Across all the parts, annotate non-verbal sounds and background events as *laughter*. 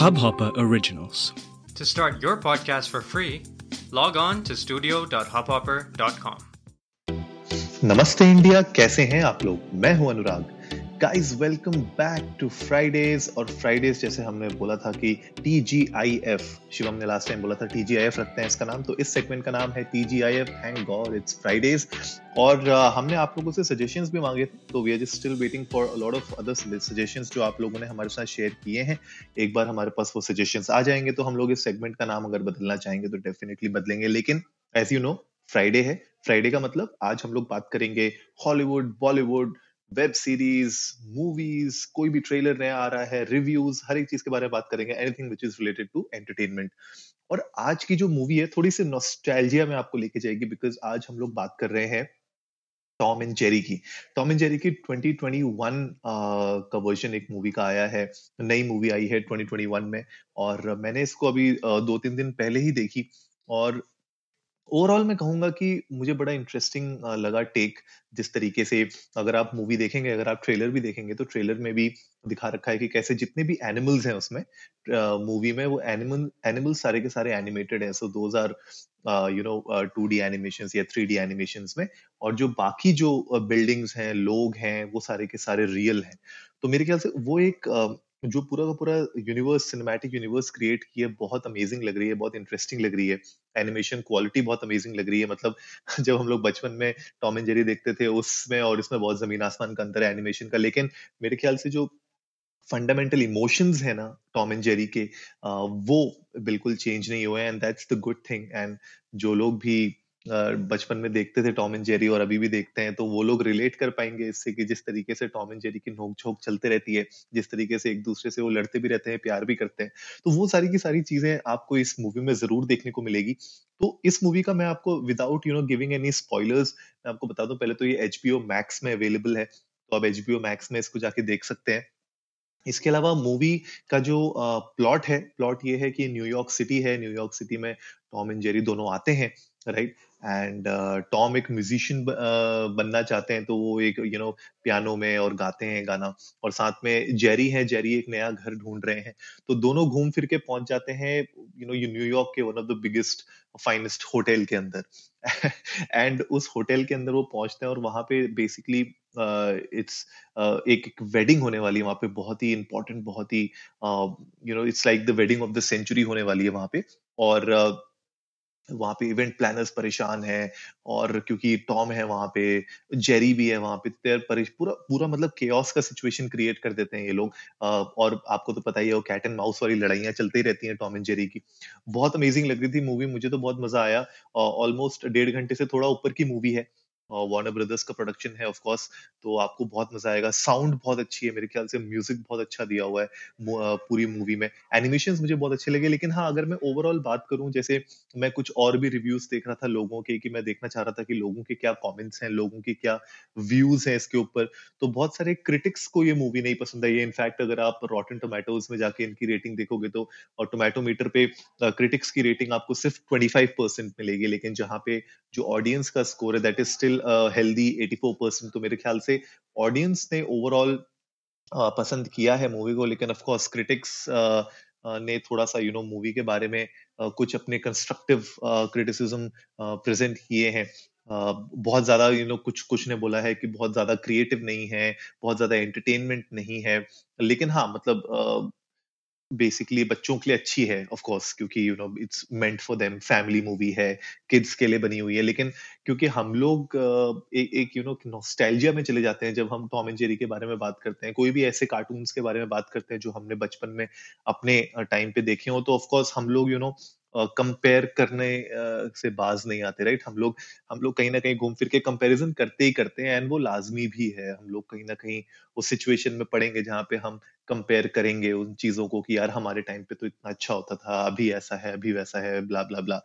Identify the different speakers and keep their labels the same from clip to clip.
Speaker 1: Hubhopper Originals.
Speaker 2: To start your podcast for free, log on to studio.hubhopper.com.
Speaker 3: नमस्ते India कैसे हैं आप लोग मैं हूँ Anurag guys welcome back to Fridays और फ्राइडेज जैसे हमने बोला था कि T G I F Shivam ने लास्ट टाइम बोला था टी जी आई एफ़ रखते हैं इसका नाम तो इस सेगमेंट का नाम है T G I F thank God it's Fridays uh uh, हमने आप लोगों से सजेशंस भी मांगे तो we are just still waiting for lot of other suggestions जो आप लोगों ने हमारे साथ शेयर किए हैं। एक बार हमारे पास वो सजेशंस आ जाएँगे तो हम लोग इस सेगमेंट का नाम अगर बदलना चाहेंगे तो डेफिनेटली बदलेंगे। लेकिन एज यू नो फ्राइडे है। फ्राइडे का मतलब आज हम लोग बात करेंगे Hollywood Bollywood web series movies कोई भी ट्रेलर नया आ रहा है रिव्यूज़ हर एक चीज़ के बारे में बात करेंगे anything which is related to entertainment और आज की जो मूवी है थोड़ी सी नॉस्टैल्जिया में आपको लेके जाएगी बिकॉज़ आज हम लोग बात कर रहे हैं टॉम एंड जेरी की। टॉम एंड जेरी की 2021 uh, का वर्जन एक मूवी का आया है नई मूवी आई है 2021 में और मैंने इसको अभी दो तीन दिन पहले ही देखी और ओवरऑल मैं कहूँगा कि मुझे बड़ा इंटरेस्टिंग लगा टेक जिस तरीके से अगर आप मूवी देखेंगे, अगर आप ट्रेलर भी देखेंगे तो ट्रेलर में भी दिखा रखा है कि कैसे जितने भी एनिमल्स हैं उसमें मूवी में वो एनिमल एनिमल सारे के सारे एनिमेटेड है। So those are you know two D animation या थ्री डी एनिमेशन में और जो बाकी जो बिल्डिंग्स हैं, लोग हैं, वो सारे के सारे रियल हैं। तो मेरे ख्याल से वो एक जो पूरा का पूरा यूनिवर्स सिनेमैटिक यूनिवर्स क्रिएट की है, बहुत अमेजिंग लग रही है, बहुत इंटरेस्टिंग लग रही है। एनिमेशन क्वालिटी बहुत अमेजिंग लग रही है मतलब *laughs* जब हम लोग बचपन में टॉम एंड जेरी देखते थे, उसमें और इसमें बहुत ज़मीन आसमान का अंतर है एनिमेशन का, लेकिन मेरे ख्याल से जो फंडामेंटल इमोशंस है ना टॉम एंड जेरी के वो बिल्कुल चेंज नहीं हुए and that's the good thing and जो लोग भी बचपन में देखते थे टॉम एंड जेरी और अभी भी देखते हैं तो वो लोग रिलेट कर पाएँगे इससे कि जिस तरीके से टॉम एंड जेरी की नोक झोंक चलते रहती है, जिस तरीके से एक दूसरे से वो लड़ते भी रहते हैं, प्यार भी करते हैं। तो वो सारी की सारी चीज़ें आपको इस मूवी में ज़रूर देखने को मिलेगी। तो इस मूवी का मैं आपको without you know giving any spoilers मैं आपको बता दूँ, पहले तो ये HBO मैक्स में अवेलेबल है तो आप HBO मैक्स में इसको जाके देख सकते हैं। इसके अलावा मूवी का जो प्लॉट है प्लॉट ये है कि न्यूयॉर्क सिटी है न्यूयॉर्क सिटी में टॉम एंड जेरी दोनों आते हैं। राइट एंड टॉम एक म्यूजिशियन बनना चाहते हैं तो वो एक you you know know, piano में और गाते हैं गाना। और साथ में जेरी है जेरी एक नया घर ढूंढ रहे हैं। तो दोनों घूम फिर के पहुँच जाते हैं यू नो न्यूयॉर्क के one of the biggest finest hotel के अंदर। *laughs* एंड उस होटल के अंदर वो पहुँचते हैं और वहाँ पे बेसिकली इट्स uh, uh, एक, एक वेडिंग होने वाली है वहाँ पे। बहुत ही इंपॉर्टेंट बहुत ही you know it's like the wedding of the century होने वाली है वहाँ पे। और uh, वहाँ पे इवेंट प्लानर्स परेशान है और क्योंकि टॉम है वहाँ पे जेरी भी है वहाँ पे पूरा पूरा मतलब केओस का सिचुएशन क्रिएट कर देते हैं ये लोग। और आपको तो पता ही है वो कैट एंड माउस वाली लड़ाइयाँ चलती रहती हैं टॉम एंड जेरी की। बहुत अमेजिंग लग रही थी मूवी मुझे तो बहुत मज़ा आया। ऑलमोस्ट डेढ़ घंटे से थोड़ा ऊपर की मूवी है। वार्नर ब्रदर्स का प्रोडक्शन है ऑफ़ कोर्स तो आपको बहुत मज़ा आएगा। साउंड बहुत अच्छी है, मेरे ख्याल से म्यूज़िक बहुत अच्छा दिया हुआ है पूरी मूवी में। एनिमेशन मुझे बहुत अच्छे लगे, लेकिन हाँ अगर मैं ओवरऑल बात करूँ, जैसे मैं कुछ और भी रिव्यूज़ देख रहा था लोगों के, कि मैं देखना चाह रहा था कि लोगों के क्या कॉमेंट्स हैं, लोगों के क्या व्यूज़ हैं इसके ऊपर तो बहुत सारे क्रिटिक्स को ये मूवी नहीं पसंद आई है। इनफैक्ट अगर आप रॉटन टोमेटोज में जाके इनकी रेटिंग देखोगे तो और टोमेटो मीटर पे क्रिटिक्स की रेटिंग आपको सिर्फ़ ट्वेंटी मिलेगी, लेकिन जहाँ पे जो ऑडियंस का स्कोर है that is still healthy 84 percent तो मेरे ख्याल से ऑडियंस ने ओवरऑल uh, पसंद किया है मूवी को लेकिन ऑफ़ कोर्स क्रिटिक्स ने थोड़ा सा यू नो मूवी के बारे में uh, कुछ अपने कंस्ट्रक्टिव क्रिटिसिज्म प्रेजेंट किए हैं। Uh, बहुत ज़्यादा यू नो कुछ कुछ ने बोला है कि बहुत ज़्यादा क्रिएटिव नहीं है बहुत ज़्यादा एंटरटेनमेंट नहीं है। लेकिन हाँ मतलब बेसिकली बच्चों के लिए अच्छी है ऑफ़ कोर्स क्योंकि you know it's meant for them family movie है किड्स के लिए बनी हुई है लेकिन क्योंकि हम लोग एक एक यू नो नॉस्टैल्जिया में चले जाते हैं जब हम टॉम एंड जेरी के बारे में बात करते हैं कोई भी ऐसे कार्टून्स के बारे में बात करते हैं जो हमने बचपन में अपने टाइम पे देखे हो तो ऑफ़ कोर्स हम लोग यू नो कंपेयर करने uh, से बाज नहीं आते राइट हम लोग हम लोग कहीं ना कहीं घूम फिर के कंपैरिजन करते ही करते हैं एंड वो लाजमी भी है। हम लोग कहीं ना कहीं उस सिचुएशन में पड़ेंगे जहाँ पे हम कंपेयर करेंगे उन चीज़ों को कि यार हमारे टाइम पे तो इतना अच्छा होता था, अभी ऐसा है, अभी वैसा है ब्ला ब्ला ब्ला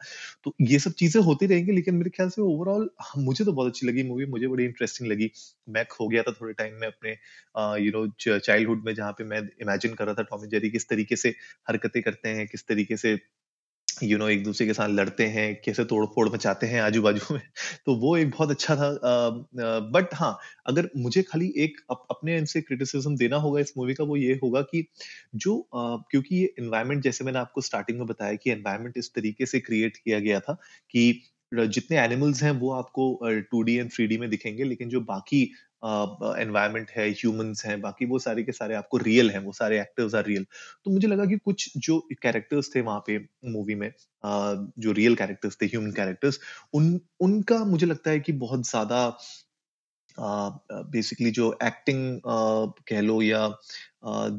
Speaker 3: तो ये सब चीज़ें होती रहेंगी, लेकिन मेरे ख्याल से ओवरऑल मुझे तो बहुत अच्छी लगी मूवी मुझे बड़ी इंटरेस्टिंग लगी। मैं खो गया था थोड़े टाइम में अपने यू नो चाइल्डहुड में जहाँ पे मैं इमेजिन कर रहा था टॉमी जेरी किस तरीके से हरकतें करते हैं, किस तरीके से यू you नो know, एक दूसरे के साथ लड़ते हैं कैसे तोड़ फोड़ मचाते हैं आजू बाजू में *laughs* तो वो एक बहुत अच्छा था बट हाँ अगर मुझे खाली एक अप, अपने एंड से क्रिटिसिज्म देना होगा इस मूवी का वो ये होगा कि जो आ, क्योंकि ये एनवायरमेंट जैसे मैंने आपको स्टार्टिंग में बताया कि एनवायरमेंट इस तरीके से क्रिएट किया गया था कि जितने एनिमल्स हैं वो आपको two D and three D में दिखेंगे लेकिन जो बाकी एनवायरमेंट है ह्यूमंस हैं, बाकी वो सारे के सारे आपको रियल हैं, वो सारे एक्टर्स आर रियल तो मुझे लगा कि कुछ जो कैरेक्टर्स थे वहाँ पे मूवी में जो रियल कैरेक्टर्स थे ह्यूमन कैरेक्टर्स उन, उनका मुझे लगता है कि बहुत ज़्यादा बेसिकली जो एक्टिंग कह लो या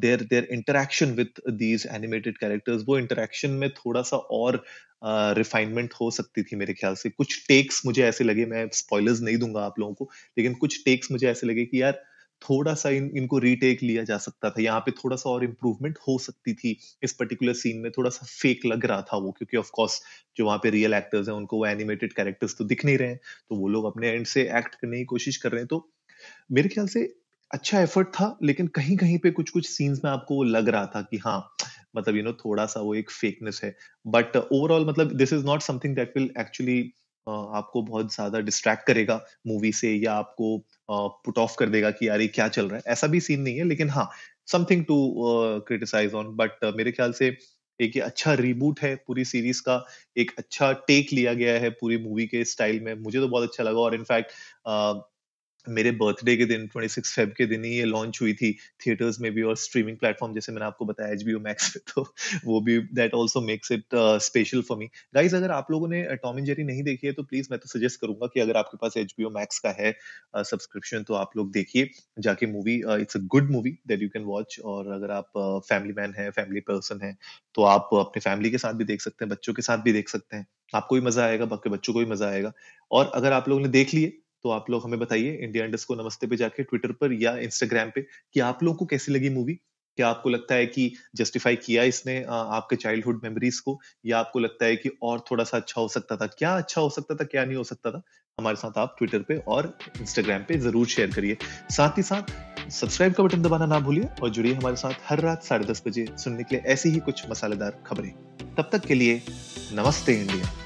Speaker 3: there there interaction with these animated characters वो इंटरेक्शन में थोड़ा सा और रिफाइनमेंट हो सकती थी मेरे ख्याल से। कुछ टेक्स मुझे ऐसे लगे, मैं स्पॉयलर्स नहीं दूँगा आप लोगों को, लेकिन कुछ टेक्स मुझे ऐसे लगे कि यार थोड़ा सा इन, इनको रीटेक लिया जा सकता था। यहाँ पे थोड़ा सा और इम्प्रूवमेंट हो सकती थी इस पर्टिकुलर सीन में। थोड़ा सा फेक लग रहा था वो, क्योंकि ऑफ़ कोर्स जो वहाँ पे रियल एक्टर्स हैं, उनको वो एनिमेटेड कैरेक्टर्स तो दिख नहीं रहे हैं। तो वो लोग अपने एंड से एक्ट करने की कोशिश कर रहे हैं। तो मेरे ख्याल से अच्छा एफर्ट था, लेकिन कहीं कहीं पे कुछ कुछ सीन्स में आपको लग रहा था कि हाँ मतलब यू नो थोड़ा सा वो एक फेकनेस है। बट ओवरऑल मतलब this is not something that will actually आपको बहुत ज़्यादा डिस्ट्रैक्ट करेगा मूवी से या आपको पुट ऑफ़ कर देगा कि यार ये क्या चल रहा है। ऐसा भी सीन नहीं है, लेकिन हाँ something to criticize on but मेरे ख्याल से एक अच्छा रिबूट है पूरी सीरीज़ का, एक अच्छा टेक लिया गया है पूरी मूवी के स्टाइल में। मुझे तो बहुत अच्छा लगा और इनफैक्ट मेरे बर्थडे के दिन 26 फेब के दिन ही ये लॉन्च हुई थी थिएटर्स में भी और स्ट्रीमिंग प्लेटफॉर्म जैसे मैंने आपको बताया एच बी मैक्स पे तो वो भी that also makes it special for me guys अगर आप लोगों ने टॉम एंड जेरी नहीं देखी है तो प्लीज़ मैं तो सजेस्ट करूँगा कि अगर आपके पास एच मैक्स का है सब्सक्रिप्शन uh, तो आप लोग देखिए जाके movie it's a good movie that you can watch और अगर आप फैमिली मैन है फैमिली पर्सन है तो आप अपने फैमिली के साथ भी देख सकते हैं बच्चों के साथ भी देख सकते हैं। आपको भी मज़ा आएगा बाकी बच्चों को भी मज़ा आएगा। और अगर आप लोगों ने देख लिए तो आप लोग हमें बताइए इंडिया इंडस को नमस्ते पे जाके ट्विटर पर या इंस्टाग्राम पे कि आप लोगों को कैसी लगी मूवी क्या आपको लगता है कि जस्टिफाई किया इसने आपके चाइल्डहुड मेमोरीज को? या आपको लगता है कि और थोड़ा सा अच्छा हो सकता था? क्या अच्छा हो सकता था, क्या नहीं हो सकता था? हमारे साथ आप ट्विटर पे और इंस्टाग्राम पे ज़रूर शेयर करिए। साथ ही साथ सब्सक्राइब का बटन दबाना ना भूलिए और जुड़िए हमारे साथ हर रात साढ़े दस बजे सुनने के लिए ऐसी ही कुछ मसालेदार खबरें। तब तक के लिए नमस्ते इंडिया